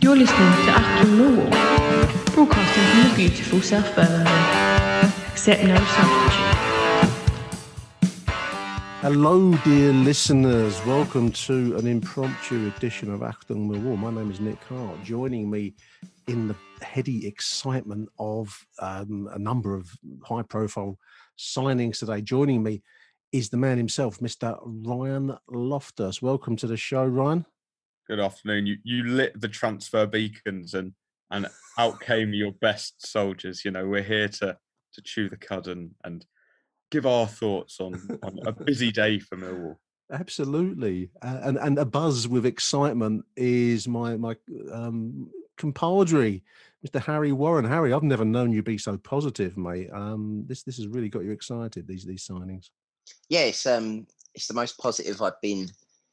You're listening to Achtung Millwall, broadcasting from the beautiful South Birmingham. Accept no substitute. Hello, dear listeners. Welcome to an impromptu edition of Achtung Millwall. My name is Nick Hart. Joining me in the heady excitement of um, a number of high profile signings today, joining me is the man himself, Mr. Ryan Loftus. Welcome to the show, Ryan. Good afternoon. You you lit the transfer beacons and and out came your best soldiers. You know, we're here to to chew the cud and, and give our thoughts on, on a busy day for Millwall. Absolutely, uh, and and a buzz with excitement is my my um, compadre, Mr. Harry Warren. Harry, I've never known you be so positive, mate. Um, this this has really got you excited. These these signings. Yeah, it's um it's the most positive I've been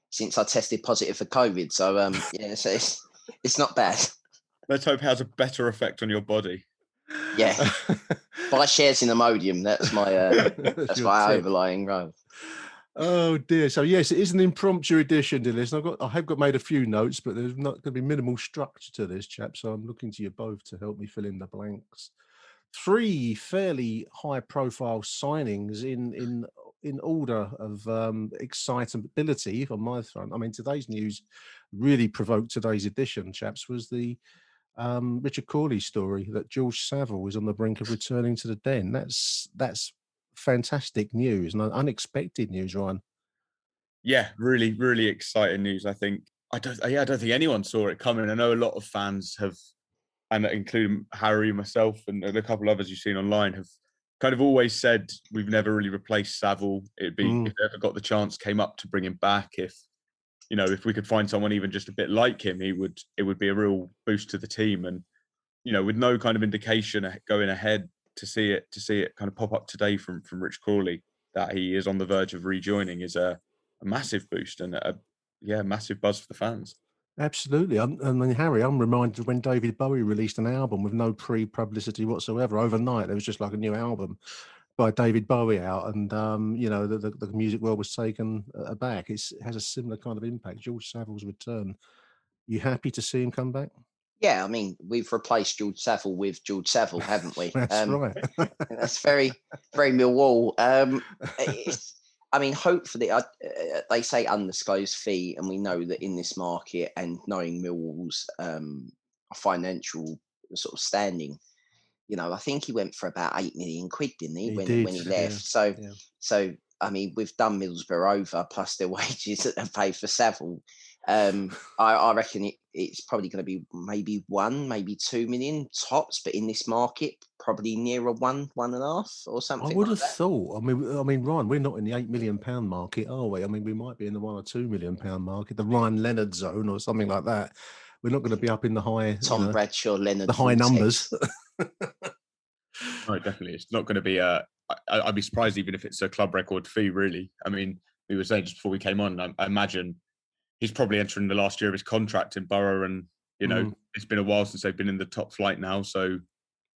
since I tested positive for COVID. So um, yeah, so it's it's not bad. Let's hope it has a better effect on your body. Yeah, buy shares in Imodium. That's my uh, that's my tip. overlying role. Oh dear. So yes, it is an impromptu edition to this. I've got I have got made a few notes, but there's not going to be minimal structure to this, chap. So I'm looking to you both to help me fill in the blanks. Three fairly high profile signings in in in order of um, excitability on my front. I mean, today's news really provoked today's edition, chaps, was the um, Richard Cawley story that George Saville was on the brink of returning to the den. That's that's fantastic news and unexpected news, Ryan. Yeah, really, really exciting news. I think I don't. Yeah, I don't think anyone saw it coming. I know a lot of fans have, and including Harry, myself, and a couple others you've seen online have kind of always said we've never really replaced Saville. It'd be mm. if ever got the chance, came up to bring him back. If you know, if we could find someone even just a bit like him, he would it would be a real boost to the team. And you know, with no kind of indication going ahead to see it to see it kind of pop up today from from Rich Cawley that he is on the verge of rejoining is a, a massive boost and a yeah massive buzz for the fans. Absolutely. I'm, and then, Harry, I'm reminded when David Bowie released an album with no pre publicity whatsoever. Overnight, there was just like a new album by David Bowie out, and um, you know the, the, the, music world was taken aback. It's, it has a similar kind of impact. George Saville's return. You happy to see him come back? Yeah, I mean we've replaced George Saville with George Saville, haven't we? that's um, right. that's very, very Millwall. Um, I mean, hopefully, uh, they say undisclosed fee, and we know that in this market, and knowing Millwall's um, financial sort of standing, you know, I think he went for about eight million quid, didn't he, he when did, when he left? Yeah, so, yeah. so I mean, we've done Middlesbrough over plus their wages that they pay for Saville. Um, I, I, reckon it, it's probably going to be maybe one, maybe two million tops, but in this market, probably nearer one, one and a half or something. I would like have that. thought. I mean, I mean, Ryan, we're not in the eight million pound market, are we? I mean, we might be in the one or two million pound market, the Ryan Leonard zone or something like that. We're not going to be up in the high Tom you know, Bradshaw, Leonard, the high numbers. no, definitely, it's not going to be a. I, I'd be surprised even if it's a club record fee. Really, I mean, we were saying just before we came on. I, I imagine he's probably entering the last year of his contract in Borough, and you know mm. it's been a while since they've been in the top flight now. So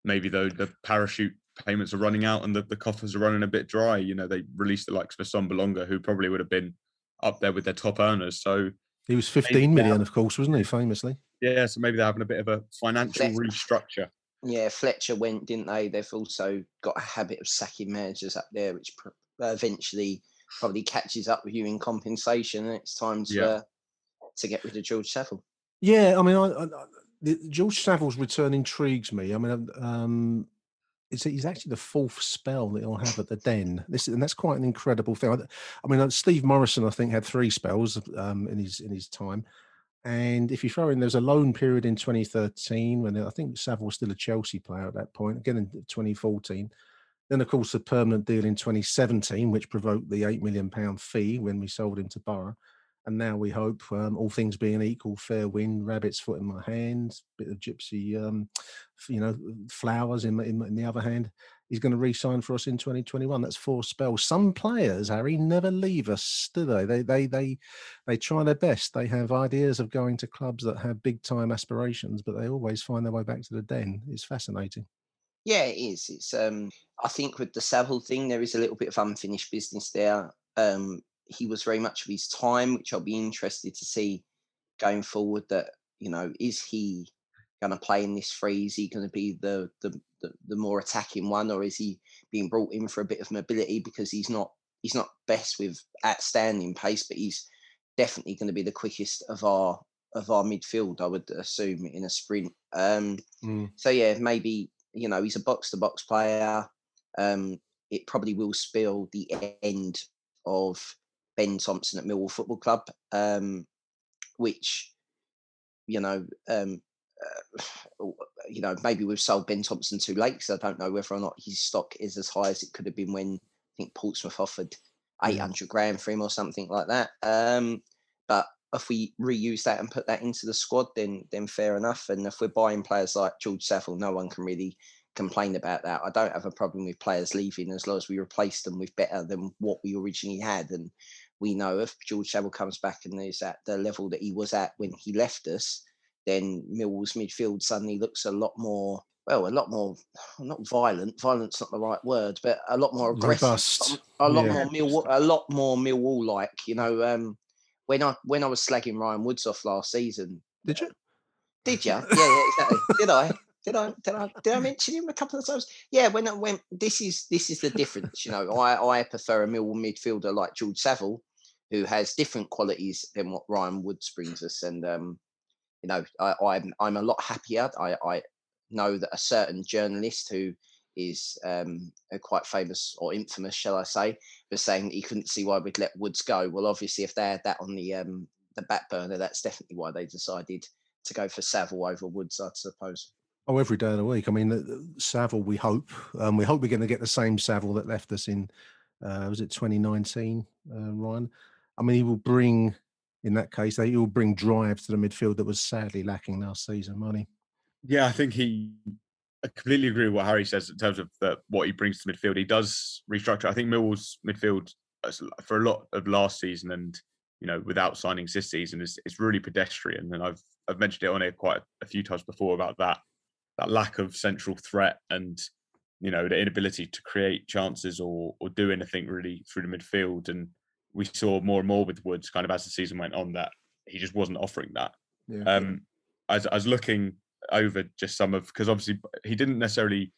maybe though the parachute payments are running out and the, the coffers are running a bit dry. You know they released the likes of Assombalonga, who probably would have been up there with their top earners. So he was fifteen million, of course, wasn't he? Famously. Yeah, so maybe they're having a bit of a financial restructure. Yeah, Fletcher went, didn't they? They've also got a habit of sacking managers up there, which pr- uh, eventually probably catches up with you in compensation, and it's time to Yeah. uh, to get rid of George Saville. Yeah, I mean, I, I, the, George Saville's return intrigues me. I mean, um, it's, he's actually the fourth spell that he'll have at the Den. This and that's quite an incredible thing. I, I mean, uh, Steve Morison, I think, had three spells um, in his in his time. And if you throw in, there's a loan period in 2013 when I think Saville was still a Chelsea player at that point. Again in 2014. Then, of course, the permanent deal in 2017, which provoked the eight million pound fee when we sold him to Borough. And now we hope, um, all things being equal, fair wind, rabbit's foot in my hand, bit of gypsy, um, you know, flowers in, in, in the other hand. He's going to re-sign for us in 2021. That's four spells. Some players, Harry, never leave us, do they? They they they they try their best. They have ideas of going to clubs that have big time aspirations, but they always find their way back to the den. It's fascinating. Yeah, it is. It's um I think with the Saville thing there is a little bit of unfinished business there. Um he was very much of his time, which I'll be interested to see going forward that, you know, is he gonna play in this free? Is he gonna be the the the, the more attacking one or is he being brought in for a bit of mobility because he's not he's not best with outstanding pace, but he's definitely going to be the quickest of our of our midfield, I would assume, in a sprint. Um Mm. so yeah, maybe you know he's a box to box player. Um, it probably will spill the end of Ben Thompson at Millwall Football Club, um, which you know, um, uh, you know, maybe we've sold Ben Thompson too late because I don't know whether or not his stock is as high as it could have been when I think Portsmouth offered eight hundred grand for him or something like that. Um, but if we reuse that and put that into the squad, then then fair enough. And if we're buying players like George Saville, no one can really complain about that. I don't have a problem with players leaving as long as we replace them with better than what we originally had. And we know if George Saville comes back and is at the level that he was at when he left us, then Millwall's midfield suddenly looks a lot more well, a lot more not violent. Violent's not the right word, but a lot more aggressive. Robust, A lot yeah. more Millwall, a lot more Millwall like. You know, um, when I when I was slagging Ryan Woods off last season, Did you? did you? Yeah, yeah, exactly. did I? Did I? Did I? Did I mention him a couple of times? Yeah. When I went, this is this is the difference. You know, I I prefer a Millwall midfielder like George Saville, who has different qualities than what Ryan Woods brings us, and um, you know, I, I'm I'm a lot happier. I I know that a certain journalist who is um, quite famous or infamous, shall I say, was saying he couldn't see why we'd let Woods go. Well, obviously, if they had that on the um, the back burner, that's definitely why they decided to go for Saville over Woods, I suppose. Oh, every day of the week. I mean, Saville. We hope. Um, we hope we're going to get the same Saville that left us in. Uh, was it 2019, uh, Ryan? I mean, he will bring. In that case, he will bring drive to the midfield that was sadly lacking last season. Money. Yeah, I think he. I completely agree with what Harry says in terms of the, what he brings to midfield. He does restructure. I think Millwall's midfield uh, for a lot of last season and you know without signings this season is it's really pedestrian. And I've I've mentioned it on here quite a few times before about that that lack of central threat and you know the inability to create chances or or do anything really through the midfield. And we saw more and more with Woods kind of as the season went on that he just wasn't offering that. Yeah. Um, I, was, I was looking over just some of because obviously he didn't necessarily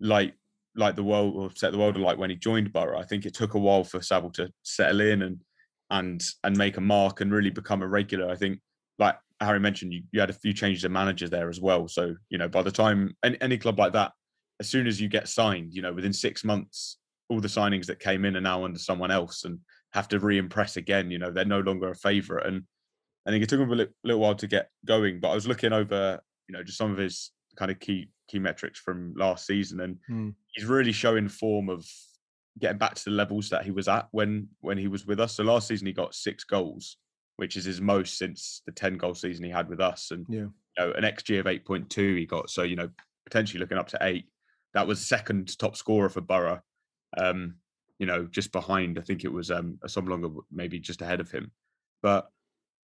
like like the world or set the world alight when he joined Borough. I think it took a while for Saville to settle in and and and make a mark and really become a regular. I think like Harry mentioned, you, you had a few changes of managers there as well. So you know by the time any, any club like that, as soon as you get signed, you know within six months, all the signings that came in are now under someone else and have to re-impress again. You know they're no longer a favourite and I think it took him a little, little while to get going, but I was looking over, you know, just some of his kind of key key metrics from last season, and Hmm. he's really showing form of getting back to the levels that he was at when when he was with us. So last season he got six goals, which is his most since the ten goal season he had with us, and Yeah. you know, an xG of eight point two he got. So you know, potentially looking up to eight. That was second top scorer for Borough. Um, you know, just behind. I think it was um longer, maybe just ahead of him, but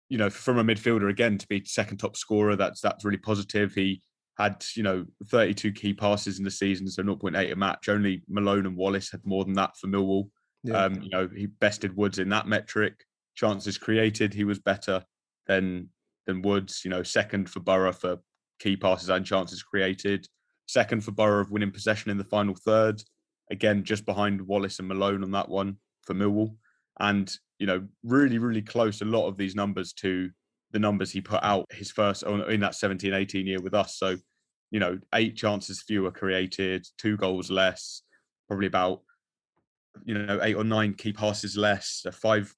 you know, from a midfielder again to be second top scorer, that's that's really positive. He had, you know, 32 key passes in the season, so 0.8 a match. Only Malone and Wallace had more than that for Millwall. Yeah. Um, you know, he bested Woods in that metric. Chances created, he was better than than Woods. You know, second for Borough for key passes and chances created. second for Borough of winning possession in the final third. Again, just behind Wallace and Malone on that one for Millwall. And, you know, really, really close a lot of these numbers to the numbers he put out his first in that 17 18 year with us. So, you know, eight chances fewer created, two goals less, probably about, you know, eight or nine key passes less, five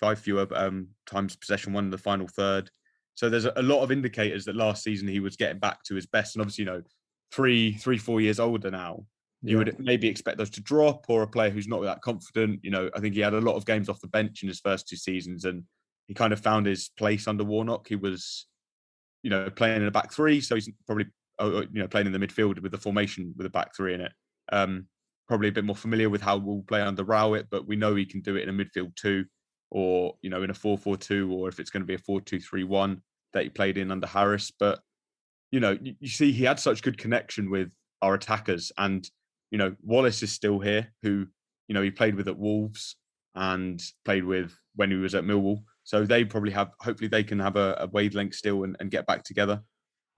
five fewer um, times possession one in the final third. So there's a lot of indicators that last season he was getting back to his best. And obviously, you know, three, three, four years older now, you would maybe expect those to drop or a player who's not that confident. You know, I think he had a lot of games off the bench in his first two seasons and he kind of found his place under Warnock. He was, you know, playing in a back three. So he's probably, uh, uh, you know, playing in the midfield with the formation with a back three in it. Um, probably a bit more familiar with how we'll play under Rowett, but we know he can do it in a midfield too or you know in a 4-4-2 or if it's going to be a 4-2-3-1 that he played in under Harris but you know you, you, see he had such good connection with our attackers and you know Wallace is still here who you know he played with at Wolves and played with when he was at Millwall so they probably have hopefully they can have a, a wavelength still and, and, get back together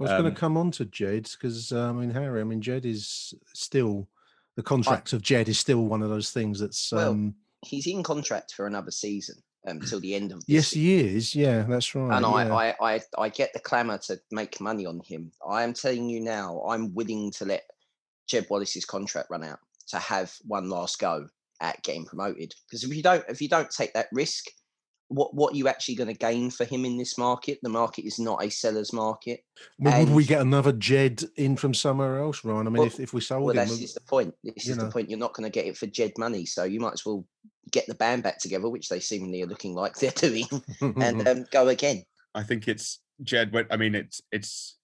I was um, going to come on to Jed because uh, I mean Harry I mean Jed is still the contract I, of Jed is still one of those things that's well, um, he's in contract for another season until um, the end of. yes, he is. Yeah, that's right. And yeah. I, I, I, I get the clamour to make money on him. I am telling you now, I'm willing to let Jed Wallace's contract run out to have one last go at getting promoted. Because if you don't, if you don't take that risk, what what are you actually going to gain for him in this market? The market is not a seller's market. Well, would we get another Jed in from somewhere else, Ryan? I mean, well, if, if we sold well, him, this is the point. This is know. the point. You're not going to get it for Jed money, so you might as well get the band back together, which they seemingly are looking like they're doing, and um, go again. I think it's Jed. I mean, it's it's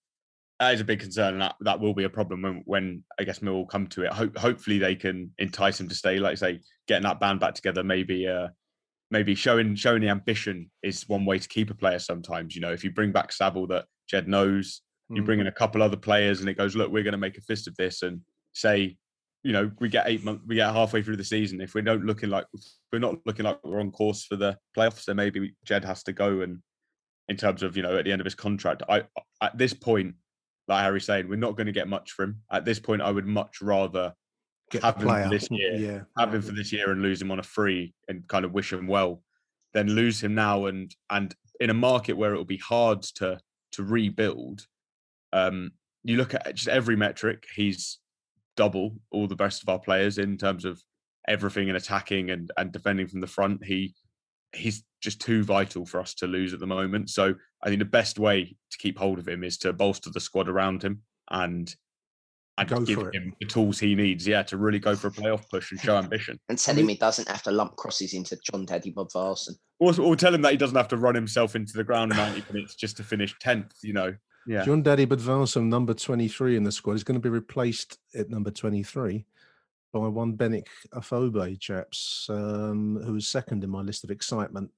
that is a big concern, and that, that will be a problem when, when I guess Mill will come to it. Ho- hopefully, they can entice him to stay. Like I say, getting that band back together, maybe uh, maybe showing showing the ambition is one way to keep a player. Sometimes, you know, if you bring back Saville that Jed knows, you bring mm. in a couple other players, and it goes, look, we're going to make a fist of this, and say you know, we get eight months, we get halfway through the season. If we don't looking like we're not looking like we're on course for the playoffs, then maybe Jed has to go. And in terms of you know, at the end of his contract, I at this point, like Harry's saying, we're not going to get much for him. At this point, I would much rather get have him for this year, yeah, have him for this year, and lose him on a free and kind of wish him well, than lose him now and and in a market where it will be hard to to rebuild. Um, you look at just every metric, he's double all the best of our players in terms of everything and attacking and, and defending from the front. He he's just too vital for us to lose at the moment. So I think the best way to keep hold of him is to bolster the squad around him and and go give him the tools he needs, yeah, to really go for a playoff push and show ambition. and tell him he doesn't have to lump crosses into Jon Dadi Bodvarsson. Or, or tell him that he doesn't have to run himself into the ground 90 minutes just to finish 10th, you know. Yeah. Jon Dadi Bodvarsson, number 23 in the squad, is going to be replaced at number 23 by one Benik Afobe, chaps, um, who was second in my list of excitement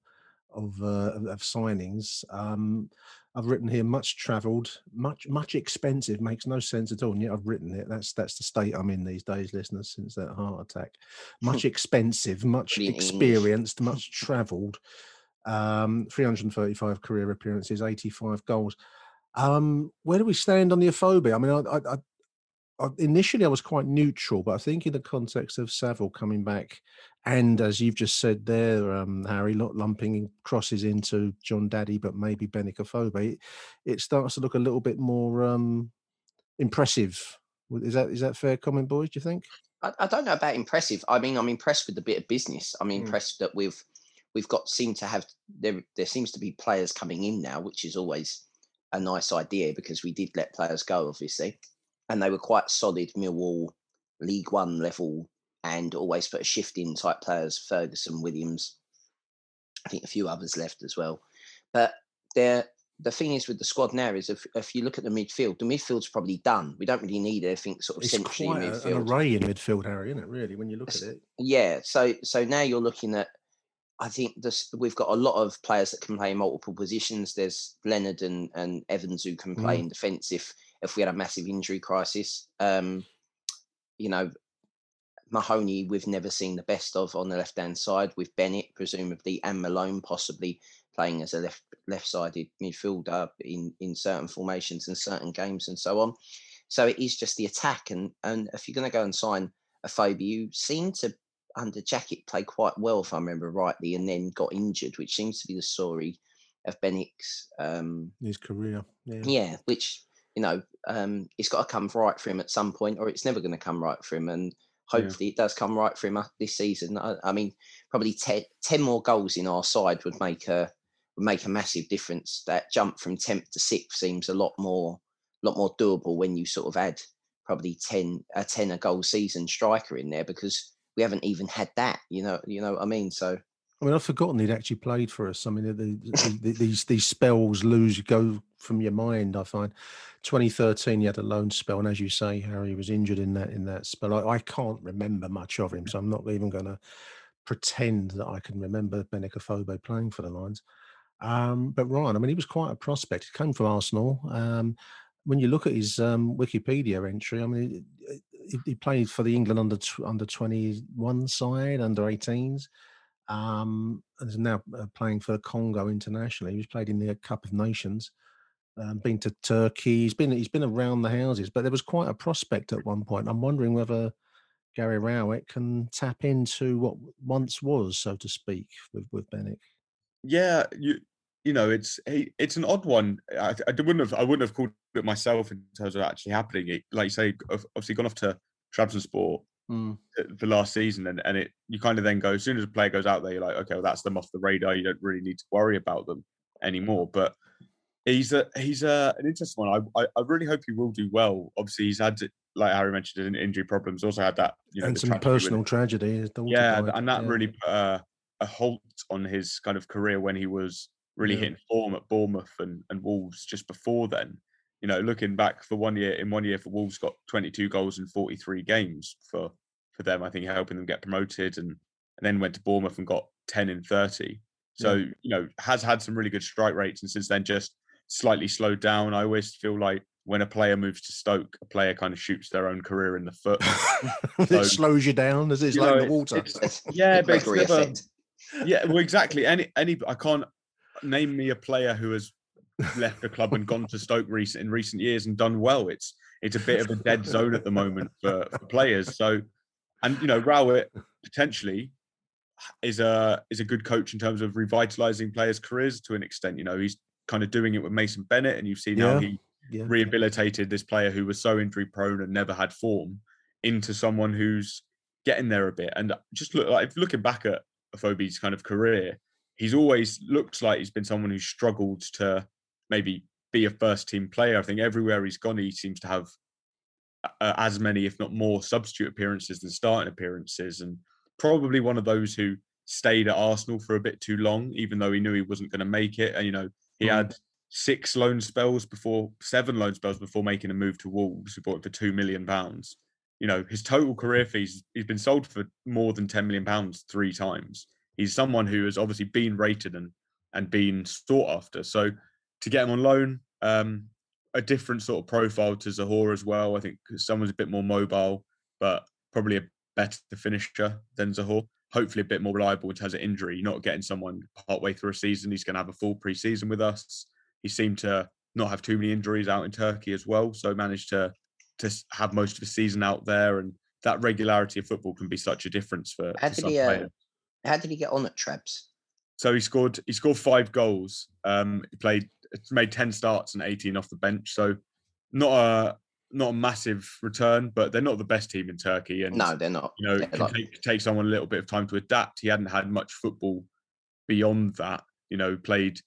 of, uh, of, signings. Um, I've written here much travelled, much much expensive. Makes no sense at all. And yet I've written it. That's that's the state I'm in these days, listeners, since that heart attack. Much expensive, much experienced, much travelled. Um, 335 career appearances, 85 goals. Um, where do we stand on the Afobe? I mean, I, I, initially I was quite neutral, but I think in the context of Saville coming back, and as you've just said there, um, Harry, not lumping crosses into Jon Dadi, but maybe Benik Afobe, it, it starts to look a little bit more um, impressive. Is that is that fair comment, boys? Do you think? I, I, don't know about impressive. I mean, I'm impressed with the bit of business. I'm hmm. impressed mm. that we've we've got seem to have there. There seems to be players coming in now, which is always a nice idea because we did let players go, obviously, and they were quite solid Millwall League One level and always put a shift in type players. Ferguson, Williams, I think a few others left as well. But there, the thing is with the squad now is if, if you look at the midfield, the midfield's probably done. We don't really need anything sort of it's centrally quite midfield. an array in midfield, Harry, isn't it? Really, when you look at it. Yeah. So so now you're looking at I think this, we've got a lot of players that can play in multiple positions. There's Leonard and, and Evans who can play mm. in defence if we had a massive injury crisis. Um, you know, Mahoney we've never seen the best of on the left hand side with Bennett presumably and Malone possibly playing as a left left sided midfielder in in certain formations and certain games and so on. So it is just the attack, and and if you're going to go and sign Afobe, you seem to under Jackett play quite well, if I remember rightly, and then got injured, which seems to be the story of Benik's um, his career. Yeah. yeah, which you know, um, it's got to come right for him at some point, or it's never going to come right for him. And hopefully, it does come right for him uh, this season. I, I mean, probably 10, 10, more goals in our side would make a would make a massive difference. That jump from tenth to sixth seems a lot more, lot more doable when you sort of add probably ten a ten a goal season striker in there because we haven't even had that. You know, you know what I mean. So I mean, I've forgotten he'd actually played for us. I mean, the, the, the, these these spells lose go from your mind. I find 2013 he had a loan spell, and as you say, Harry was injured in that in that spell. I, I can't remember much of him, so I'm not even going to pretend that I can remember Benik Afobe playing for the Lions. Um, but Ryan, I mean, he was quite a prospect. He came from Arsenal. Um, when you look at his um, Wikipedia entry, I mean, he, he, played for the England under under 21 side, under 18s um, and is now uh, playing for Congo internationally. He's played in the Cup of Nations, um, been to Turkey. He's been he's been around the houses, but there was quite a prospect at one point. I'm wondering whether Gary Rowett can tap into what once was, so to speak, with with. Yeah, you you know it's it's an odd one. I, I wouldn't have I wouldn't have called it myself in terms of actually happening. It, like you say, obviously gone off to Trabzonspor mm. the last season, and, and it you kind of then go as soon as a player goes out there, you're like, okay, well that's them off the radar. You don't really need to worry about them anymore. But he's a he's a an interesting one. I, I, I really hope he will do well. Obviously, he's had like Harry mentioned injury problems. Also had that you know and some personal tragedy. Yeah, died. and that yeah. really put a, a, halt on his kind of career when he was really yeah. hitting form at Bournemouth and, and Wolves just before then. You know, looking back for one year in one year for Wolves got 22 goals in 43 games for for them. I think helping them get promoted and and then went to Bournemouth and got 10 in 30. So, yeah. you know, has had some really good strike rates and since then just slightly slowed down. I always feel like when a player moves to Stoke, a player kind of shoots their own career in the foot. so, it slows you down as it's like know, the water. It's, yeah, but never, yeah, well, exactly. Any, any, I can't name me a player who has left the club and gone to Stoke recent in recent years and done well. It's it's a bit of a dead zone at the moment for, for players. So and you know, Rowett potentially is a is a good coach in terms of revitalizing players' careers to an extent. You know, he's kind of doing it with Mason Bennett, and you've seen yeah. how he yeah. rehabilitated this player who was so injury prone and never had form into someone who's getting there a bit. And just look like looking back at Afobe's kind of career, he's always looks like he's been someone who's struggled to maybe be a first team player. I think everywhere he's gone, he seems to have uh, as many, if not more, substitute appearances than starting appearances, and probably one of those who stayed at Arsenal for a bit too long, even though he knew he wasn't going to make it. And you know, he mm. had six loan spells before, seven loan spells before making a move to Wolves, who bought him for two million pounds. You know, his total career fees, he's been sold for more than ten million pounds three times. He's someone who has obviously been rated and and been sought after. So to get him on loan, um, a different sort of profile to Zohore as well. I think someone's a bit more mobile, but probably a better finisher than Zohore. Hopefully, a bit more reliable in terms of injury. You're not getting someone partway through a season. He's going to have a full preseason with us. He seemed to not have too many injuries out in Turkey as well, so managed to to have most of the season out there. And that regularity of football can be such a difference for, how did he, uh, How did he get on at Trebs? So he scored he scored five goals. Um, he played made 10 starts and 18 off the bench. So not a not a massive return, but they're not the best team in Turkey. And no, they're not. You know, it can take, take someone a little bit of time to adapt. He hadn't had much football beyond that. You know, played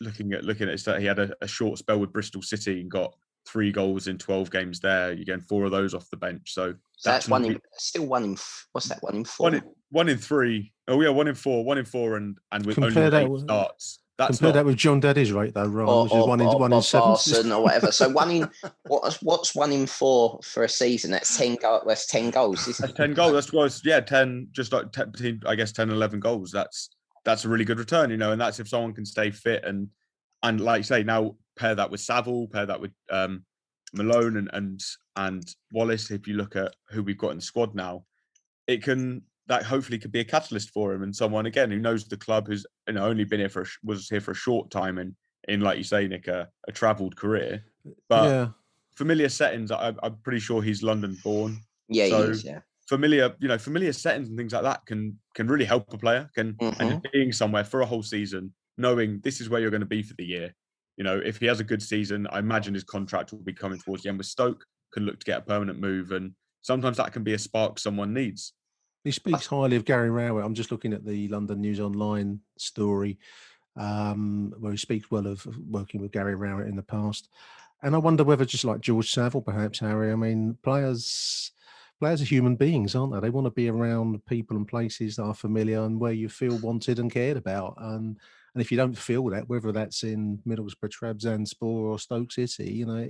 looking at looking at that. He had a, a, short spell with Bristol City and got three goals in 12 games there. You're getting four of those off the bench. So, so that's, one in still one in what's that one in four? One in, one in three. Oh yeah, one in four, one in four, and and with Compare only eight with, starts. That's Compare not, that with Jon Dadi's rate though, Ron, or, which is one in or, one in seven or whatever. So one in what's what's one in four for a season? That's ten goals. That's ten goals. That's ten goals. That's was yeah, ten just like 10, between I guess 10, 11 goals. That's that's a really good return, you know, and that's if someone can stay fit and and like you say now pair that with Saville, pair that with um, Malone and and and Wallace. If you look at who we've got in the squad now, it can that hopefully could be a catalyst for him and someone again who knows the club who's you know only been here for a, was here for a short time and in like you say Nick a, a travelled career but yeah. familiar settings. I, I'm pretty sure he's London born. Yeah, So- he is. Yeah. Familiar, you know, familiar settings and things like that can can really help a player. Can and Mhm. just being somewhere for a whole season, knowing this is where you're going to be for the year. You know, if he has a good season, I imagine his contract will be coming towards the end with Stoke. Can look to get a permanent move, and sometimes that can be a spark someone needs. He speaks highly of Gary Rowett. I'm just looking at the London News Online story um, where he speaks well of working with Gary Rowett in the past. And I wonder whether, just like George Saville, perhaps Harry, I mean, players players are human beings, aren't they? They want to be around people and places that are familiar and where you feel wanted and cared about. And and if you don't feel that, whether that's in Middlesbrough, Trabzonspor, or Stoke City, you know,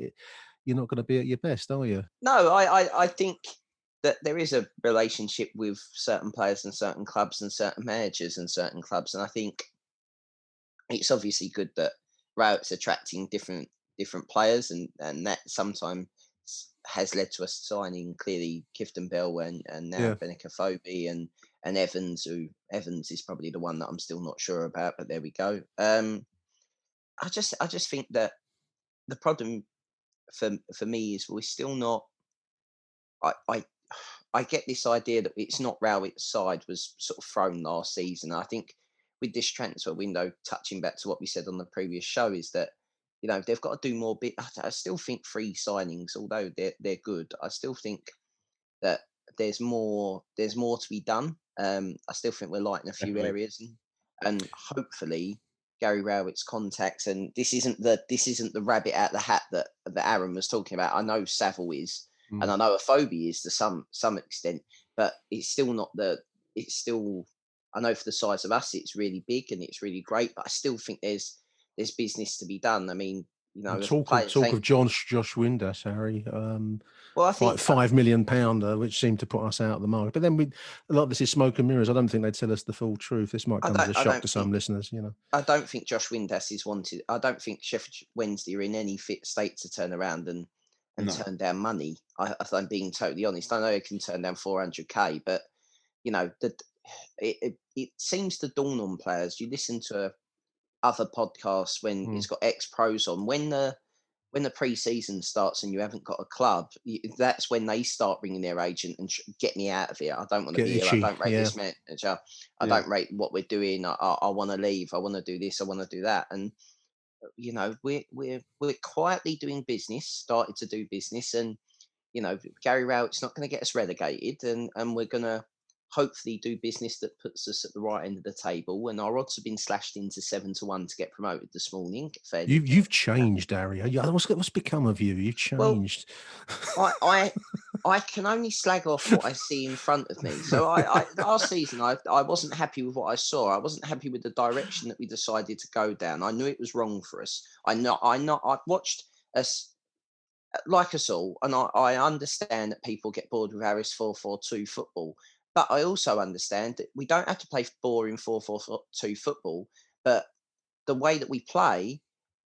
you're not going to be at your best, are you? No, I, I, I think that there is a relationship with certain players and certain clubs and certain managers and certain clubs, and I think it's obviously good that Rowett's attracting different different players, and and that sometimes has led to us signing clearly Kifton Bell and and now Yeah. Benica and and Evans, who Evans is probably the one that I'm still not sure about, but there we go. Um, I just I just think that the problem for for me is we're still not. I I I get this idea that it's not Rowett's side was sort of thrown last season. I think with this transfer window, touching back to what we said on the previous show, is that you know they've got to do more. Bit. I still think free signings, although they're they're good, I still think that there's more there's more to be done. Um, I still think we're light in a few Definitely. areas, and, and hopefully Gary Rowett's contacts. And this isn't the this isn't the rabbit out the hat that that Aaron was talking about. I know Saville is, and Mm. I know Afobe is to some some extent, but it's still not the. It's still. I know for the size of us, it's really big and it's really great, but I still think there's there's business to be done. I mean, you know, And talk of, talk think- of Josh Josh Windass, Harry. Um, well, I five, think five million pounder, which seemed to put us out of the market. But then we a lot of this is smoke and mirrors. I don't think they tell us the full truth. This might come as a shock to some listeners. You know, I don't think Josh Windass is wanted. I don't think Sheffield Wednesday are in any fit state to turn around and and No. turn down money. I, if I'm being totally honest, I know they can turn down 400k, but you know the it, it, it seems to dawn on players. You listen to other podcasts when Mm. it's got ex pros on when the when the pre-season starts and you haven't got a club, you, that's when they start ringing their agent and get me out of here. I don't want to be here. I don't rate this manager. I Yeah. don't rate what we're doing. I, I, I want to leave. I want to do this. I want to do that. And Uh, you know, we're we're we're quietly doing business. Started to do business, and you know, Gary Rowett's not going to get us relegated, and and we're going to hopefully do business that puts us at the right end of the table. And our odds have been slashed into seven to one to get promoted this morning. Fairly you you've changed, Harry. Yeah, uh, What's what's become of you? You've Well, changed. I, I I can only slag off what I see in front of me. So I, I last season I I wasn't happy with what I saw. I wasn't happy with the direction that we decided to go down. I knew it was wrong for us. I know I know I've watched us like us all, and I, I understand that people get bored with Harris four four two football. But I also understand that we don't have to play boring four four two football, but the way that we play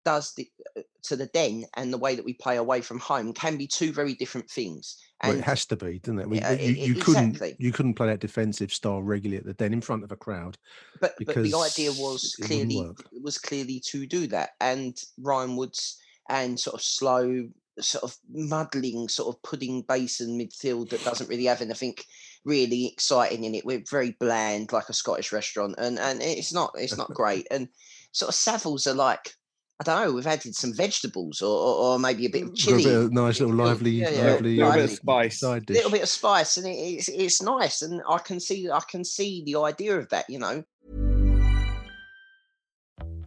does the, uh, to the den and the way that we play away from home can be two very different things. Well, it has to be, doesn't it? We, Yeah, you, you couldn't you couldn't play that defensive style regularly at the den in front of a crowd. but but the idea was clearly was clearly to do that and Ryan Woods and sort of slow sort of muddling sort of pudding basin midfield that doesn't really have anything really exciting in it we're very bland like a Scottish restaurant and and it's not it's not great and sort of Savilles are like I don't know we've added some vegetables or, or, or maybe a bit of a chili bit of nice little lively, Yeah, yeah, lively little uh, bit of spice. side dish. little bit of spice and it, it's it's nice and I can see I can see the idea of that you know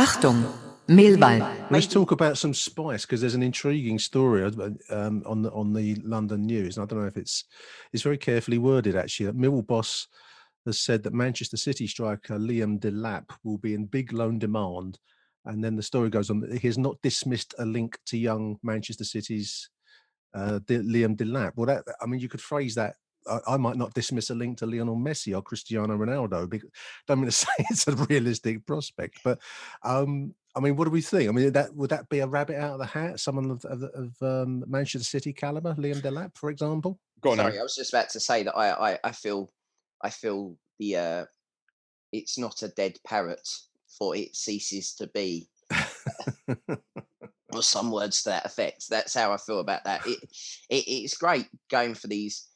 Achtung, Millwall. Let's talk about some spice because there's an intriguing story um, on the on the London News. And I don't know if it's it's very carefully worded actually. That Mill boss has said that Manchester City striker Liam Delap will be in big loan demand and then the story goes on that he has not dismissed a link to young Manchester City's uh, Liam Delap. Well, that I mean, you could phrase that. I, I, might not dismiss a link to Lionel Messi or Cristiano Ronaldo. Because, don't mean to say it's a realistic prospect, but um, I mean, what do we think? I mean, that would that be a rabbit out of the hat? Someone of, of, of um, Manchester City caliber, Liam Delap, for example. Go on. Sorry, I was just about to say that I I, I feel I feel the uh, it's not a dead parrot for it ceases to be. or some words to that effect. That's how I feel about that. It, it it's great going for these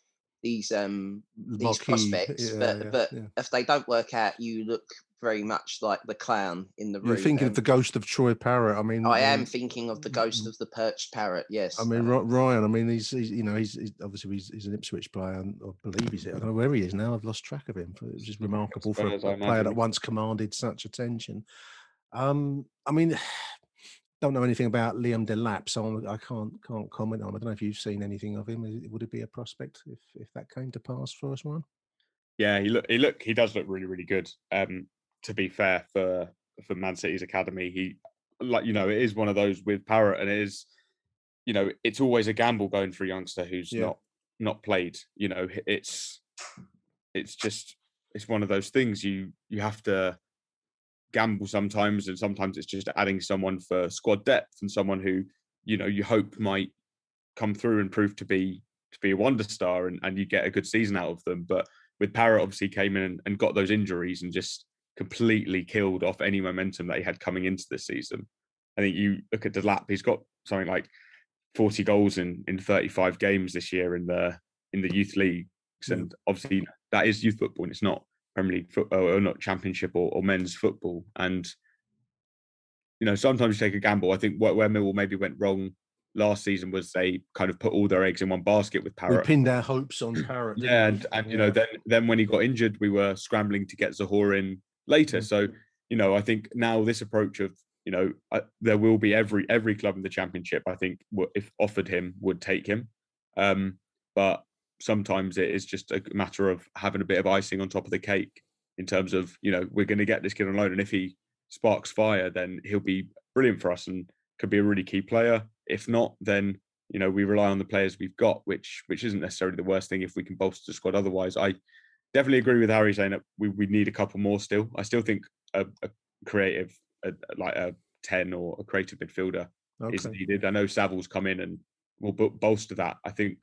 these um these prospects, yeah, but yeah, but yeah. if they don't work out, you look very much like the clown in the room. You're thinking of the ghost of Troy Parrott. I mean, I am thinking of the ghost of the perched parrot. Yes. I mean, Ryan. I mean, he's, he's you know he's, he's obviously he's, he's, an Ipswich player. I believe he's. I don't know where he is now. I've lost track of him. It's just remarkable for a, a player that once commanded such attention. Um, I mean. Don't know anything about Liam Delap, so I can't can't comment on. I don't know if you've seen anything of him. Would it be a prospect if if that came to pass for us, one? Yeah, he look he look he does look really really good. Um, to be fair for for Man City's academy, he like you know it is one of those with Parrott, and it is you know it's always a gamble going for a youngster who's yeah. not not played. You know, it's it's just it's one of those things you you have to gamble sometimes, and sometimes it's just adding someone for squad depth and someone who you know you hope might come through and prove to be to be a wonder star and, and you get a good season out of them. But with Parrott, obviously came in and got those injuries and just completely killed off any momentum that he had coming into this season. I think you look at Delap; he's got something like 40 goals in in 35 games this year in the in the youth leagues, and obviously that is youth football, and it's not Premier League football or not Championship or, or men's football. And you know, sometimes you take a gamble. I think where, where Millwall maybe went wrong last season was they kind of put all their eggs in one basket with Parrott. We pinned our hopes on Parrott. yeah, and, and you yeah. know, then then when he got injured, we were scrambling to get Zohore in later. Mm. So, you know, I think now this approach of, you know, uh, there will be every every club in the championship. I think if offered him would take him, um, but sometimes it is just a matter of having a bit of icing on top of the cake in terms of, you know, we're going to get this kid on loan, and if he sparks fire, then he'll be brilliant for us and could be a really key player. If not, then you know we rely on the players we've got, which which isn't necessarily the worst thing if we can bolster the squad. Otherwise, I definitely agree with Harry saying that we, we need a couple more still. I still think a, a creative, a, like a 10 or a creative midfielder okay. is needed. I know Saville's come in and will bolster that. I think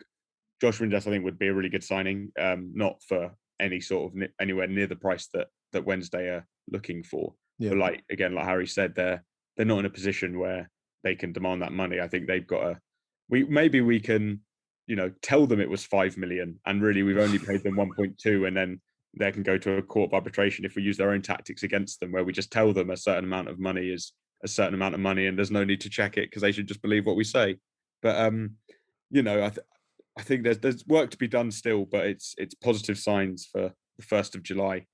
Josh Windass, I think, would be a really good signing, um, not for any sort of anywhere near the price that that Wednesday are looking for. Yeah. But like again, like Harry said, they're they're not in a position where they can demand that money. I think they've got a we maybe we can you know tell them it was 5 million and really we've only paid them 1.2 and then they can go to a court of arbitration if we use their own tactics against them where we just tell them a certain amount of money is a certain amount of money and there's no need to check it because they should just believe what we say but um you know i th- i think there's there's work to be done still but it's it's positive signs for the 1st of july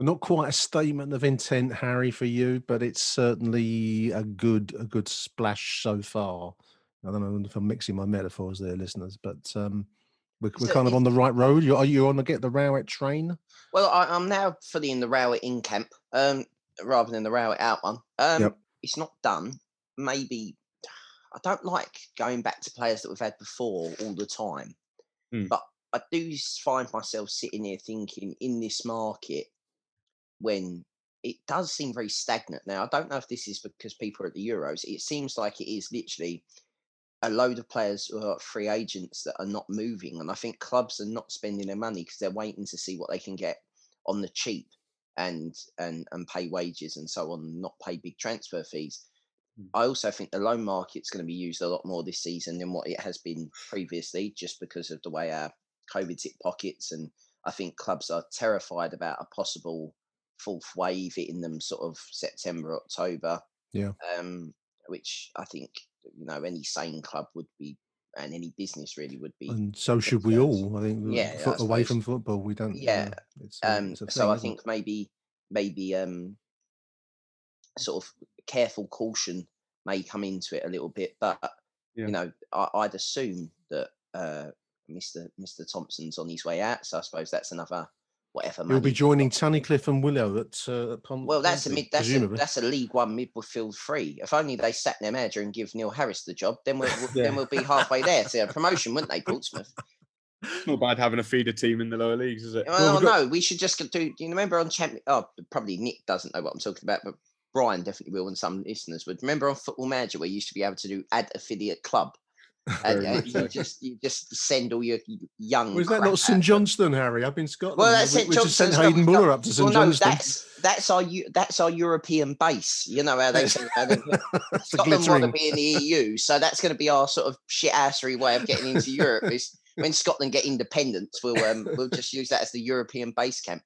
not quite a statement of intent harry for you but it's certainly a good a good splash so far I don't know if I'm mixing my metaphors there, listeners, but um, we're, we're so kind of on the right road. You, are you on the get the Rowett train? Well, I, am now fully in the Rowett in camp, um, rather than the Rowett out one. Um, yep. It's not done. Maybe I don't like going back to players that we've had before all the time, mm. but I do find myself sitting here thinking in this market when it does seem very stagnant now. I don't know if this is because people are at the Euros. It seems like it is literally a load of players who are free agents that are not moving, and I think clubs are not spending their money because they're waiting to see what they can get on the cheap and and and pay wages and so on, not pay big transfer fees. I also think the loan market's going to be used a lot more this season than what it has been previously, just because of the way our COVID's hit pockets. And I think clubs are terrified about a possible fourth wave hitting them sort of September, October, Yeah. um, which I think you know any sane club would be, and any business really would be. And so should we all. I think Yeah, I away from football, we don't. Yeah. uh, Um, a so I isn't it? think maybe maybe um, sort of careful caution may come into it a little bit, but Yeah. you know I, I'd assume that uh, Mr. Mr. Thompson's on his way out, so I suppose that's another whatever. He'll be joining Tunnicliffe and Willow at, uh, at Pont. Well, that's a mid, that's a, that's a League One midfield free. If only they sacked their manager and give Neil Harris the job, then we'll, we'll- then we'll be halfway there to a promotion, wouldn't they, Portsmouth? It's not bad having a feeder team in the lower leagues, is it? Well, we've got- no, we should just do. Do you remember on champion? Oh, probably Nick doesn't know what I'm talking about, but Brian definitely will, and some listeners would. Remember on Football Manager, where you used to be able to do add affiliate club, and, and you just you just send all your young. Was that not St. Johnstone, Harry? Up in Scotland. Well, that's St we just sent Hayden Muller up to St Well, no, Johnstone. that's that's our that's our European base. You know how they say how they- Scotland want to be in the EU, so that's going to be our sort of shit assery way of getting into Europe. Is when Scotland get independence, we'll um, we'll just use that as the European base camp.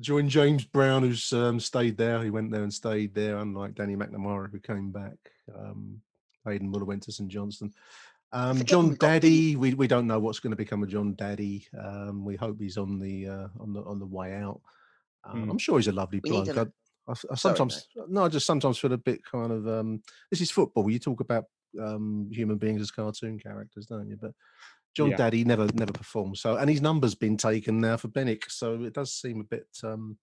Joined James Brown, who's um, stayed there. He went there and stayed there, unlike Danny McNamara, who came back. Um, Hayden Muller went to St Johnstone. Um, John we've got Daddy, we, we don't know what's going to become of Jon Dadi. Um, we hope he's on the uh, on the on the way out. Um, Hmm. I'm sure he's a lovely We bloke. an- I, I, I Sorry, sometimes no, I just sometimes feel a bit kind of um, this is football. You talk about um, human beings as cartoon characters, don't you? But John Yeah. Daddy never never performed. So and his number's been taken now for Benik. So it does seem a bit um,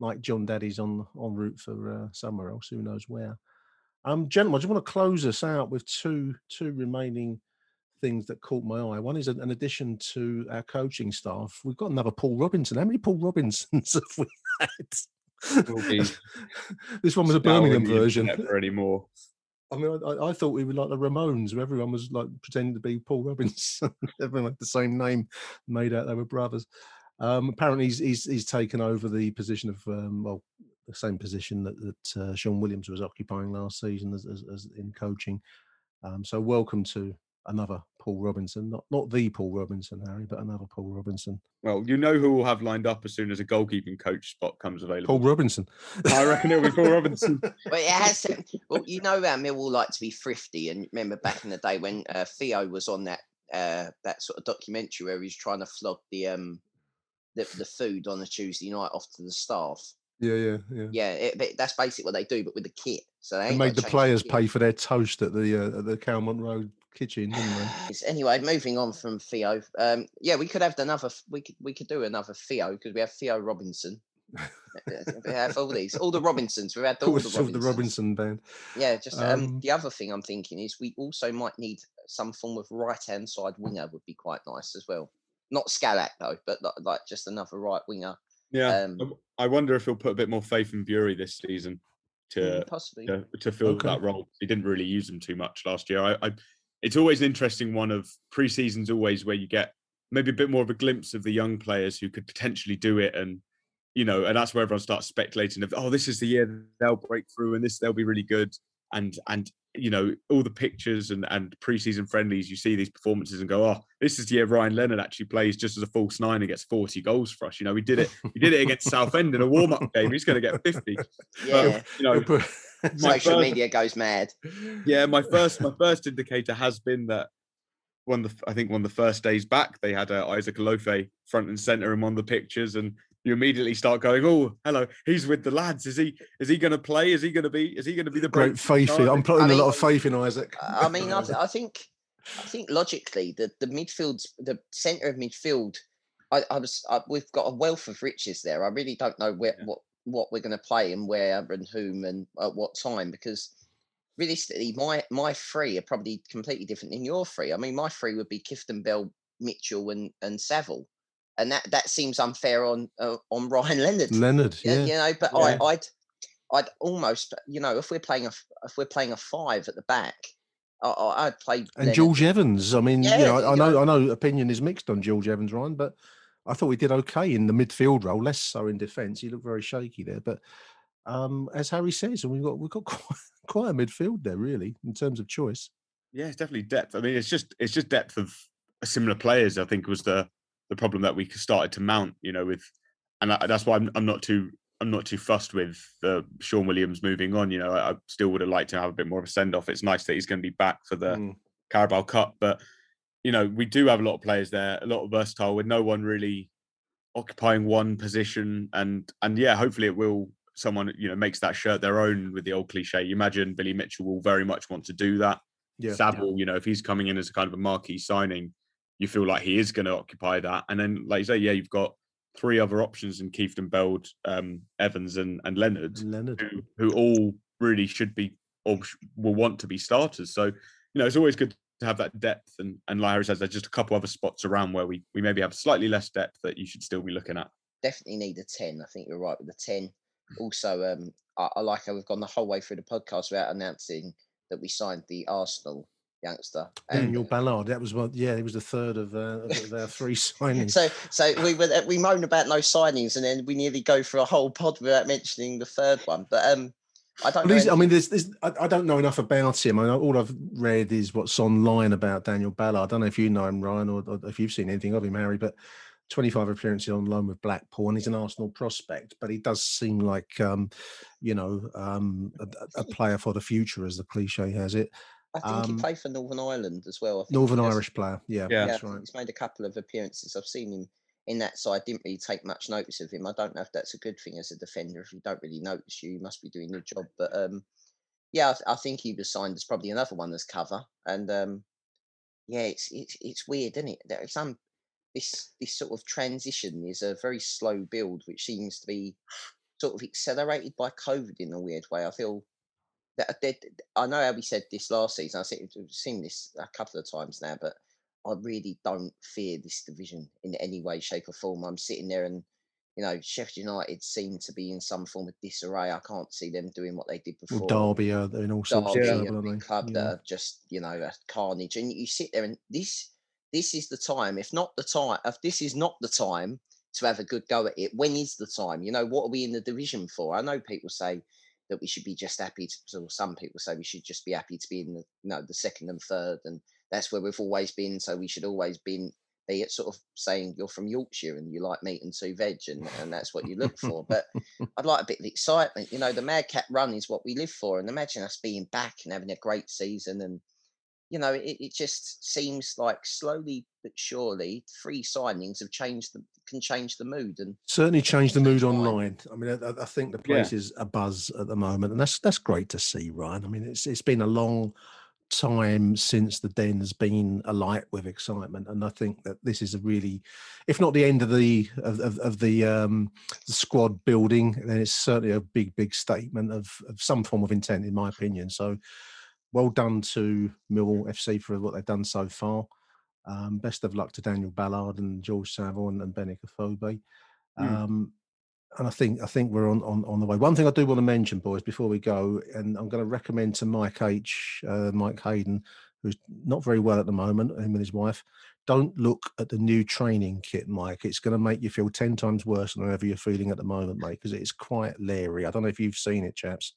like Jon Dadi's on en route for uh, somewhere else. Who knows where? Um, gentlemen, I just want to close us out with two two remaining things that caught my eye. One is an, an addition to our coaching staff. We've got another Paul Robinson. How many Paul Robinsons have we had? This one was a Birmingham version. anymore. I mean, I, I- thought we were like the Ramones, where everyone was like pretending to be Paul Robinson. everyone had the same name, made out they were brothers. Um, apparently, he's, he's he's taken over the position of um, well, the same position that that uh, Shaun Williams was occupying last season as, as, as in coaching. Um, so, welcome to another Paul Robinson, not not the Paul Robinson, Harry, but another Paul Robinson. Well, you know who we'll have lined up as soon as a goalkeeping coach spot comes available. Paul Robinson. I reckon it'll be Paul Robinson. Well, it has. To, well, you know, how Millwall like to be thrifty, and remember back in the day when uh, Theo was on that uh, that sort of documentary where he was trying to flog the um the, the food on a Tuesday night off to the staff. Yeah, yeah, yeah. Yeah, it, but that's basically what they do, but with the kit. So they They made the players kit. pay for their toast at the uh, at the Calmont Road kitchen, didn't they? Anyway, moving on from Theo. Um, yeah, we could have another. We could we could do another Theo because we have Theo Robinson. we have all these, all the Robinsons. We've had all All the Robinsons. the Robinson band. Yeah, just um, Um, the other thing I'm thinking is we also might need some form of right hand side winger would be quite nice as well. Not Skalak though, but like just another right winger. Yeah, Um, I w- I wonder if he'll put a bit more faith in Burey this season to Mm, possibly. to, to fill Okay. that role. He didn't really use them too much last year. I, I it's always an interesting one of pre-seasons always where you get maybe a bit more of a glimpse of the young players who could potentially do it and you know and that's where everyone starts speculating of oh this is the year they'll break through and this they'll be really good. And and you know all the pictures and and pre-season friendlies you see these performances and go oh this is the year Ryan Leonard actually plays just as a false nine and gets 40 goals for us. You know we did it we did it against Southend in a warm-up game he's going to get 50 Yeah, you know social first- media goes mad. yeah, my first my first indicator has been that one the I think one of the first days back they had uh, Isaac Olaofe front and center him on the pictures and you immediately start going oh hello he's with the lads is he is he going to play is he going to be is he going to be the Great break faith. in- I'm putting I a mean- lot of faith in Isaac. I mean, I, I think, I think logically, the the midfield's the centre of midfield. I, I was, I, we've got a wealth of riches there. I really don't know where Yeah. what what we're going to play and where and whom and at what time because realistically, my my three are probably completely different than your three. I mean, my three would be Kieftenbeld, Mitchell, and and Saville, and that that seems unfair on uh, on Ryan Leonard. Leonard, Yeah, yeah. you know, but Yeah. I, I'd, I'd almost, you know, if we're playing a if we're playing a five at the back, I, I, I'd play And Leonard. George Evans. I mean, Yeah, you know, I, I know. I know, opinion is mixed on George Evans, Ryan, but I thought we did okay in the midfield role, less so in defence. He looked very shaky there, but um, as Harry says, and we've got we've got quite, quite a midfield there, really, in terms of choice. Yeah, it's definitely depth. I mean, it's just it's just depth of similar players. I think was the the problem that we started to mount. You know, with and I, that's why I'm I'm not too I'm not too fussed with uh, Shaun Williams moving on. You know, I, I still would have liked to have a bit more of a send off. It's nice that he's going to be back for the Mm. Carabao Cup, but you know, we do have a lot of players there, a lot of versatile, with no one really occupying one position. And and yeah, hopefully it will. Someone you know makes that shirt their own with the old cliche. You imagine Billy Mitchell will very much want to do that. Yeah, Saville, you know, if he's coming in as a kind of a marquee signing, you feel like he is going to occupy that. And then, like you say, yeah, you've got three other options in Kieftenbeld, um, Evans, and and Leonard, Leonard. who who all really should be or sh- will want to be starters. So, you know, it's always good to have that depth. And and like Harry says, there's just a couple other spots around where we we maybe have slightly less depth that you should still be looking at. definitely need a 10. I think you're right with the 10. Also, um, I, I like how we've gone the whole way through the podcast without announcing that we signed the Arsenal youngster. And Daniel Ballard. That was one. Yeah, he was the third of, uh, of our three signings. so, so we were we moan about no signings, and then we nearly go for a whole pod without mentioning the third one. But um, I don't. Well, know I mean, there's, there's, I, I don't know enough about him. I know, all I've read is what's online about Daniel Ballard. I don't know if you know him, Ryan, or, or if you've seen anything of him, Harry. But 25 appearances on loan with Blackpool, and he's an Arsenal prospect. But he does seem like, um, you know, um, a, a- a player for the future, as the cliche has it. I think he um, played for Northern Ireland as well. I think Northern Irish player. Yeah, Yeah. Yeah, that's right. he's made a couple of appearances. I've seen him in that side. Didn't really take much notice of him. I don't know if that's a good thing as a defender. If you don't really notice you, you must be doing your job. But um, yeah, I, I think he was signed as probably another one as cover. And um, yeah, it's it's it's weird, isn't it? There's some this this sort of transition is a very slow build, which seems to be sort of accelerated by COVID in a weird way. I feel that that- I know how we said this last season. I we've seen this a couple of times now, but I really don't fear this division in any way, shape, or form. I'm sitting there and you know, Sheffield United seem to be in some form of disarray. I can't see them doing what they did before. Well, Derby uh, are in all sorts Derby, of trouble, club Yeah. that are just you know a carnage, and you sit there and this this is the time. If not the time, if this is not the time to have a good go at it, when is the time? You know, what are we in the division for? I know people say that we should be just happy to. Or some people say we should just be happy to be in the you know the second and third, and that's where we've always been. So we should always be be it sort of saying you're from Yorkshire and you like meat and two veg, and, and that's what you look for. But I'd like a bit of excitement. You know, the Madcap run is what we live for, and imagine us being back and having a great season. And you know, it, it just seems like slowly but surely, three signings have changed the can change the mood. And certainly change the mood online. I mean, I, I think the Yeah. place is a buzz at the moment, and that's that's great to see, Ryan. I mean, it's it's been a long time since the den has been alight with excitement, and I think that this is a really, if not the end of the of, of, of the um, the squad building, then it's certainly a big big statement of of some form of intent, in my opinion. So, well done to Millwall FC for what they've done so far. Um, best of luck to Daniel Ballard and George Saville and, and Benik Afobe. Mm. And I think I think we're on, on on the way. One thing I do want to mention, boys, before we go, and I'm going to recommend to Mike H, uh, Mike Hayden, who's not very well at the moment, him and his wife. Don't look at the new training kit, Mike. It's going to make you feel ten times worse than whatever you're feeling at the moment, mate, because it's quite leery. I don't know if you've seen it, chaps.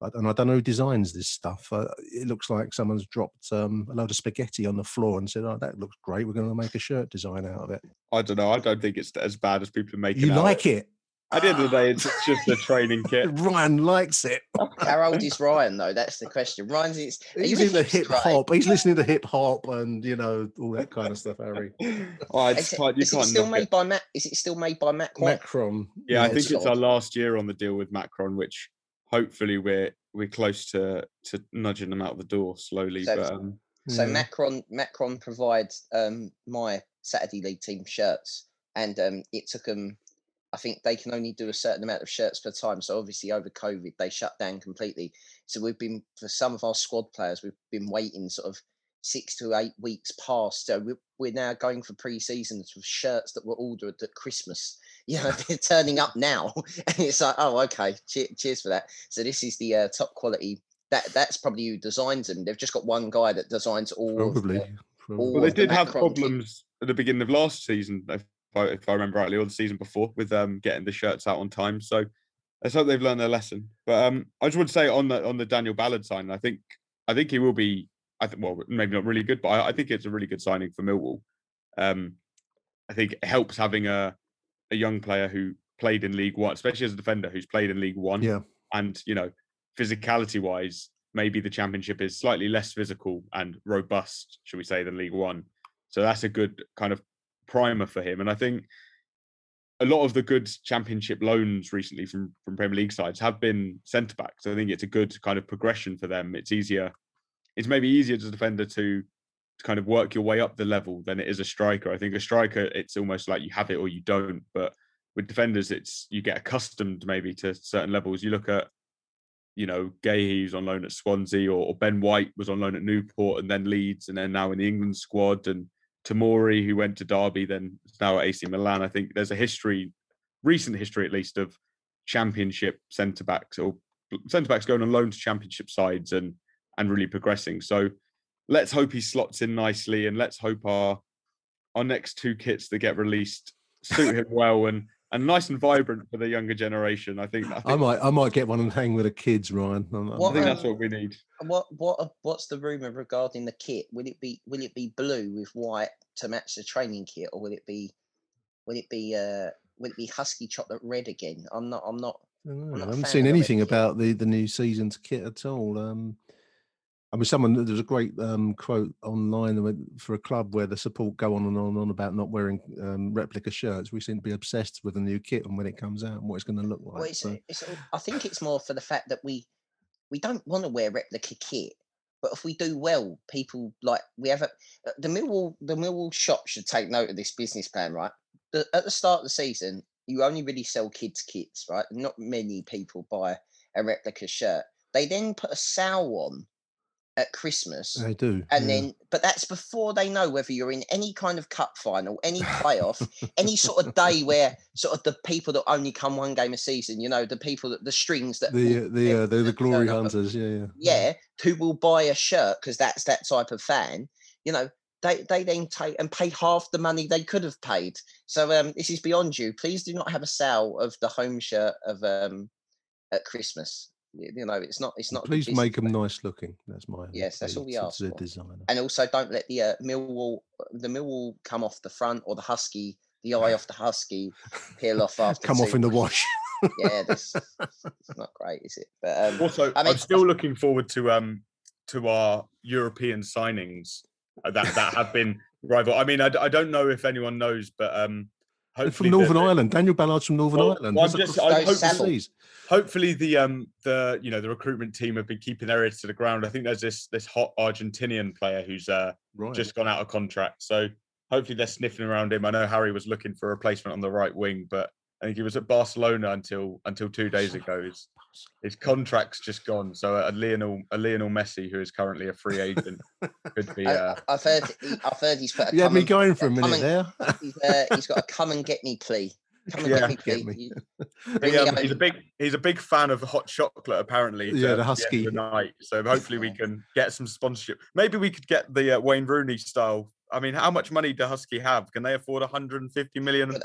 But, and I don't know who designs this stuff. Uh, it looks like someone's dropped um, a load of spaghetti on the floor and said, "Oh, that looks great. We're going to make a shirt design out of it." I don't know. I don't think it's as bad as people are making. You out. like it? At the end of the day, it's it's just a training kit. Ryan likes it. how old is Ryan though? That's the question. Ryan's it's, he's a into hipster, hip hop. He's listening to hip hop and you know all that kind of stuff, Harry. Oh, I Is just it, can't, you is it can't still made it. by Mac? Is it still made by Macron? Macron. Yeah, I think it's it's our last year on the deal with Macron, which hopefully we're we're close to to nudging them out the door slowly. So- but um, So Yeah. Macron Macron provides um, my Saturday League team shirts, and um, it took them. I think they can only do a certain amount of shirts per time. So obviously over COVID they shut down completely. So we've been for some of our squad players we've been waiting sort of six to eight weeks past. So we're, we're now going for pre-seasons with shirts that were ordered at Christmas. You know they're turning up now, and it's like oh okay, cheers for that. So this is the uh, top quality that that's probably who designs them. They've just got one guy that designs all. Probably. Of the, probably. all Well, they of the did have Macron kit. problems at the beginning of last season, if I, if I remember rightly, or the season before, with um, getting the shirts out on time. So let's hope they've learned their lesson. But um, I just want to say on the on the Daniel Ballard sign, I think I think he will be. I think well, maybe not really good, but I, I think it's a really good signing for Millwall. Um, I think it helps having a a young player who played in League One, especially as a defender who's played in League One. Yeah. And you know, physicality wise, maybe the Championship is slightly less physical and robust, should we say, than League One. So that's a good kind of primer for him. And I think a lot of the good Championship loans recently from from Premier League sides have been centre backs. I think it's a good kind of progression for them. It's easier. It's maybe easier as a defender to to kind of work your way up the level than it is a striker. I think a striker, it's almost like you have it or you don't. But with defenders, it's you get accustomed maybe to certain levels. You look at, you know, Guehi, who's on loan at Swansea, or, or Ben White was on loan at Newport and then Leeds, and then now in the England squad, and Tomori, who went to Derby, then is now at AC Milan. I think there's a history, recent history at least, of championship centre backs or centre backs going on loan to championship sides and and really progressing. So let's hope he slots in nicely, and let's hope our our next two kits that get released suit him well and and nice and vibrant for the younger generation. I think I, think, I might, I might get one and hang with the kids, Ryan. I'm- I'm- What, I think that's um, what we need. What what uh, what's the rumor regarding the kit? Will it be will it be blue with white to match the training kit, or will it be will it be uh will it be husky chocolate red again? I'm not I'm not. I I'm I not a haven't seen of the red anything about the, the new season's kit at all. Um, I mean, someone there's a great um, quote online for a club where the support go on and on and on about not wearing um, replica shirts. We seem to be obsessed with the new kit and when it comes out and what it's going to look like. Well, it's, so, it's I think it's more for the fact that we we don't want to wear replica kit, but if we do well, people like we have a uh, the Millwall the Millwall shop should take note of this business plan, right? The, at the start of the season, you only really sell kids kits, right? Not many people buy a replica shirt. They then put a sale on at Christmas. they do. And yeah. then, but that's before they know whether you're in any kind of cup final, any playoff, any sort of day where sort of the people that only come one game a season, you know, the people that the strings that the uh, the uh, the, the glory hunters, yeah, yeah. yeah, who will buy a shirt because that's that type of fan, you know, they they then take and pay half the money they could have paid. So um, this is beyond you. Please do not have a sale of the home shirt of um at Christmas. Y- You know, it's not it's not. Please business make them plan. nice looking. That's my Yes, that's all we plea ask the for. designer. and also don't let the uh, Millwall the Millwall come off the front or the Husky the eye off the Husky peel off after Come off in the wash. yeah that's it's not great is it but um, Also, I I mean- am still looking forward to um to our European signings uh, that that have been rival. I mean, I, I don't know if anyone knows, but um, They're hopefully from the- Northern the- Ireland. Daniel Ballard's from Northern Well, Ireland. well, I'm just- I hope hopefully the um the you know the recruitment team have been keeping their ears to the ground. I think there's this this hot Argentinian player who's uh Right. just gone out of contract, so hopefully they're sniffing around him. I know Harry was looking for a replacement on the right wing, but I think he was at Barcelona until until two days ago. His, his contract's just gone. So a Lionel a Lionel Messi, who is currently a free agent, could be. I, Uh, I- I've heard he- I've heard he's put a You had me and- going for a minute and- there. he's, uh, he's got a come and get me plea come and Yeah, get me get me. He, um, he's a big he's a big fan of hot chocolate apparently. Yeah, to the Husky. the night. So hopefully we can get some sponsorship. Maybe we could get the uh, Wayne Rooney style. I mean, how much money do Husky have? Can they afford 150 million?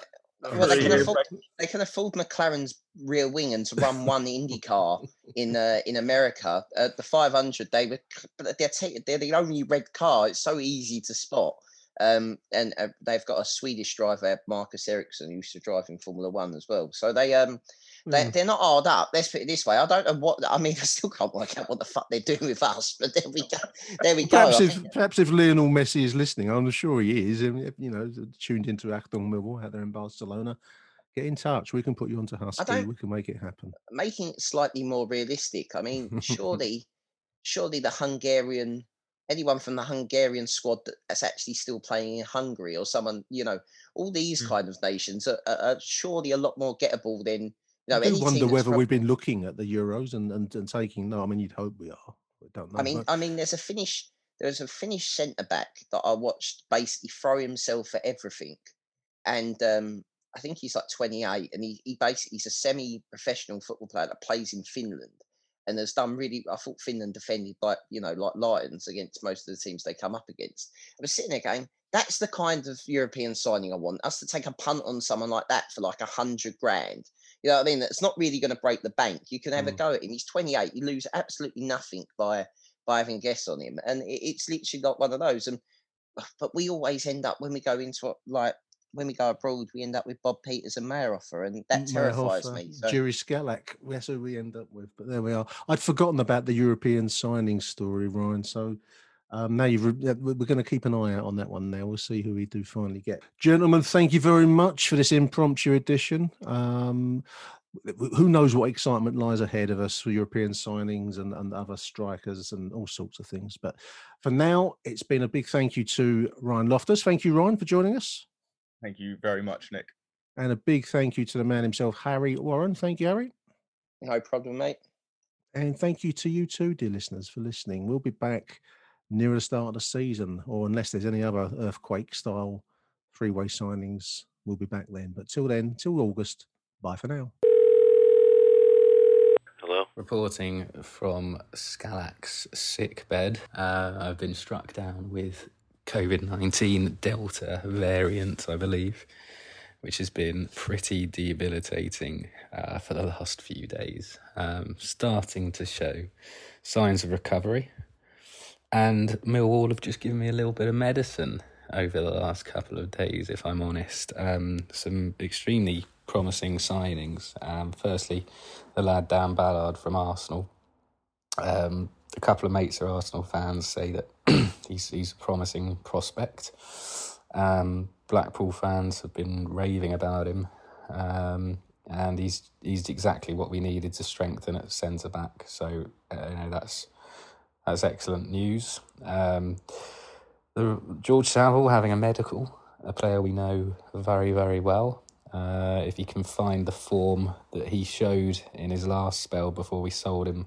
Well, they can afford they can afford McLaren's rear wing and to run one Indy car in uh, in America. Uh, the 500, they were, but they're, ta- they're the only red car. It's so easy to spot. Um, and uh, they've got a Swedish driver, Marcus Ericsson, who used to drive in Formula One as well. So they um they, Mm. they're not hard up. Let's put it this way. I don't know what I mean. I still can't work out what the fuck they're doing with us. But there we go. There we go. Perhaps I if perhaps if Lionel Messi is listening, I'm sure he is. and You know, tuned into Achtung Millwall out there in Barcelona. Get in touch. We can put you onto Husky. We can make it happen. making it slightly more realistic. I mean, surely, surely the Hungarian, anyone from the Hungarian squad that's actually still playing in Hungary or someone, you know, all these Mm. kind of nations are, are, are surely a lot more gettable than, I do wonder whether from- we've been looking at the Euros and, and, and taking. No, I mean you'd hope we are. We don't know. I mean, I mean, there's a Finnish, there's a Finnish centre back that I watched basically throw himself at everything, and um, I think he's like 28, and he he basically he's a semi-professional football player that plays in Finland, and has done really. I thought Finland defended like you know like lions against most of the teams they come up against. I was sitting there going, that's the kind of European signing I want. Us to take a punt on someone like that for like a hundred grand. You know what I mean? That's not really going to break the bank. You can have a Mm. go at him. He's 28. You lose absolutely nothing by by having guests on him, and it, it's literally like one of those. And but we always end up when we go into like when we go abroad, we end up with Bob Peeters and Mayerhofer, and that terrifies me. So Jerry Skalak, that's who we end up with. But there we are. I'd forgotten about the European signing story, Ryan. So um, now you've re- we're going to keep an eye out on that one. Now we'll see who we do finally get. Gentlemen, thank you very much for this impromptu edition. Um, who knows what excitement lies ahead of us for European signings and, and other strikers and all sorts of things. But for now, it's been a big thank you to Ryan Loftus. Thank you, Ryan, for joining us. Thank you very much, Nick. And a big thank you to the man himself, Harry Warren. Thank you, Harry. no problem, mate. And thank you to you too, dear listeners, for listening. We'll be back near the start of the season, or unless there's any other earthquake style three way signings, we'll be back then. But till then, till August, bye for now. Hello. Reporting from Scalax sick bed. Uh, I've been struck down with COVID 19 Delta variant, I believe, which has been pretty debilitating uh, for the last few days. Um, starting to show signs of recovery. And Millwall have just given me a little bit of medicine over the last couple of days, if I'm honest. Um, some extremely promising signings. Um, firstly, the lad Dan Ballard from Arsenal. Um, a couple of mates are Arsenal fans say that he's he's a promising prospect. Um, Blackpool fans have been raving about him, um, and he's he's exactly what we needed to strengthen at centre back. So uh, you know that's that's excellent news. Um, the George Saville having a medical, a player we know very very well. Uh, if he can find the form that he showed in his last spell before we sold him,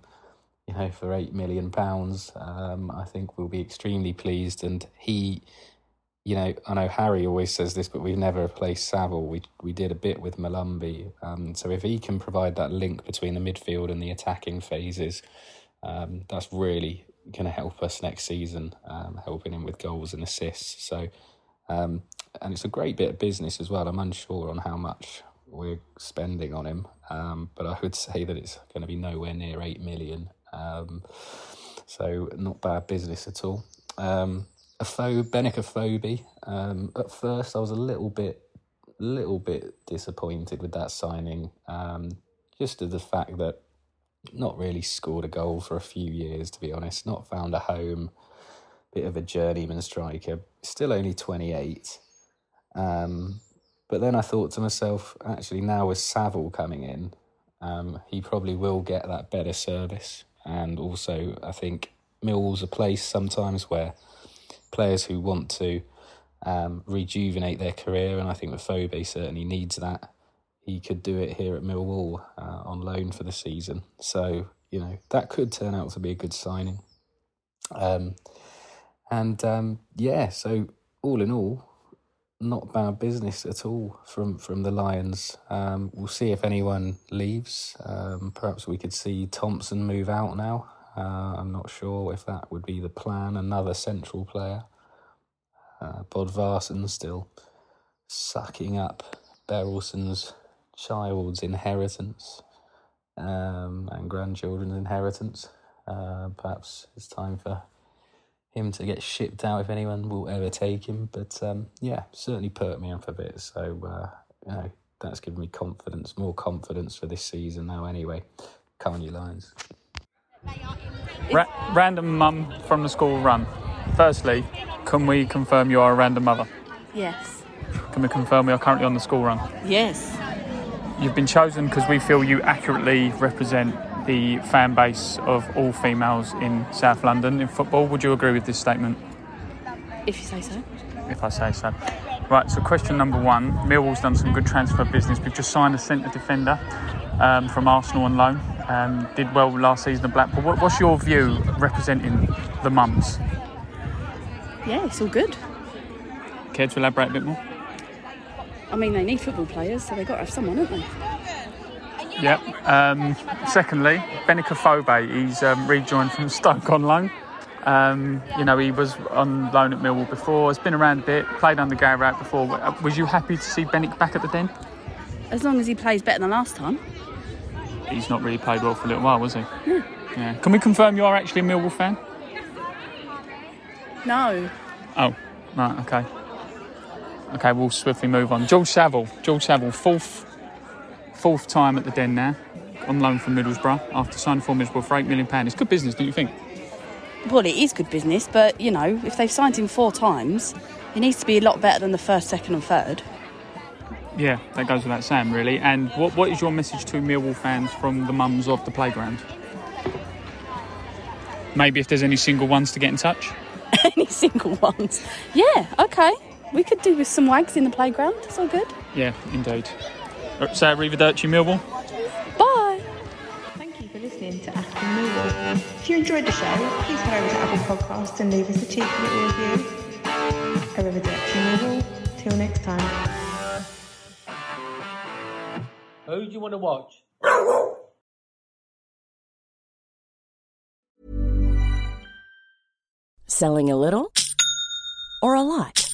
you know, for eight million pounds, um, I think we'll be extremely pleased. And he, you know, I know Harry always says this, but we've never replaced Saville. We we did a bit with Molumby. Um, so if he can provide that link between the midfield and the attacking phases, um, that's really going to help us next season, um, helping him with goals and assists. So, um, and it's a great bit of business as well. I'm unsure on how much we're spending on him, um, but I would say that it's going to be nowhere near eight million. Um, so not bad business at all. Um, a phobe, Benik Afobe. Um, at first, I was a little bit, little bit disappointed with that signing. Just to the fact that not really scored a goal for a few years, to be honest. Not found a home. Bit of a journeyman striker. Still only 28. Um, but then I thought to myself, actually, now with Saville coming in, um, he probably will get that better service. And also, I think Millwall's a place sometimes where players who want to um, rejuvenate their career, and I think the Phobe certainly needs that. He could do it here at Millwall uh, on loan for the season. So, you know, that could turn out to be a good signing. Um, and um, yeah, so all in all, not bad business at all from from the Lions. Um, we'll see if anyone leaves. Um, perhaps we could see Thompson move out now. Uh, I'm not sure if that would be the plan. Another central player. Uh, still sucking up Berylson's child's inheritance um, and grandchildren's inheritance. Uh, perhaps it's time for him to get shipped out if anyone will ever take him. But um, yeah, certainly perked me up a bit. So uh, you know that's given me confidence, more confidence for this season now. Anyway, come on, you Lions. Ra- random mum from the school run. Firstly, can we confirm you are a random mother? Yes. Can we confirm we are currently on the school run? Yes. You've been chosen because we feel you accurately represent the fan base of all females in South London in football. Would you agree with this statement? If you say so. if I say so. Right, so question number one. Millwall's done some good transfer business. We've just signed a centre defender um, from Arsenal on loan. Um, did well last season at Blackpool. What, what's your view representing the mums? Yeah, it's all good. Care to elaborate a bit more? I mean, they need football players, so they've got to have someone, haven't they? Yep. Um, secondly, Benik Afobe, he's um, rejoined from Stoke on loan. Um, you know, he was on loan at Millwall before, has been around a bit, played under Garrett before. Uh, Was you happy to see Benik back at the Den? As long as he plays better than last time. He's not really played well for a little while, was he? Yeah. Can we confirm you are actually a Millwall fan? No. Oh, right, okay. Okay, we'll swiftly move on. George Saville. George Saville, fourth fourth time at the Den now, on loan from Middlesbrough after signing for Middlesbrough for £8 million. It's good business, don't you think? Well, it is good business, but you know, if they've signed him four times, he needs to be a lot better than the first, second, and third. Yeah, that goes without saying, really. And what, what is your message to Millwall fans from the mums of the playground? Maybe if there's any single ones to get in touch? Any single ones. Yeah, okay. We could do with some wags in the playground. It's all good. Yeah, indeed. Uh, Say arrivederci, Millwall. Bye. Thank you for listening to Achtung Millwall. If you enjoyed the show, please head over to Apple Podcasts and leave us a cheeky little review. Arrivederci Millwall. Till next time. Who do you want to watch? Selling a little or a lot?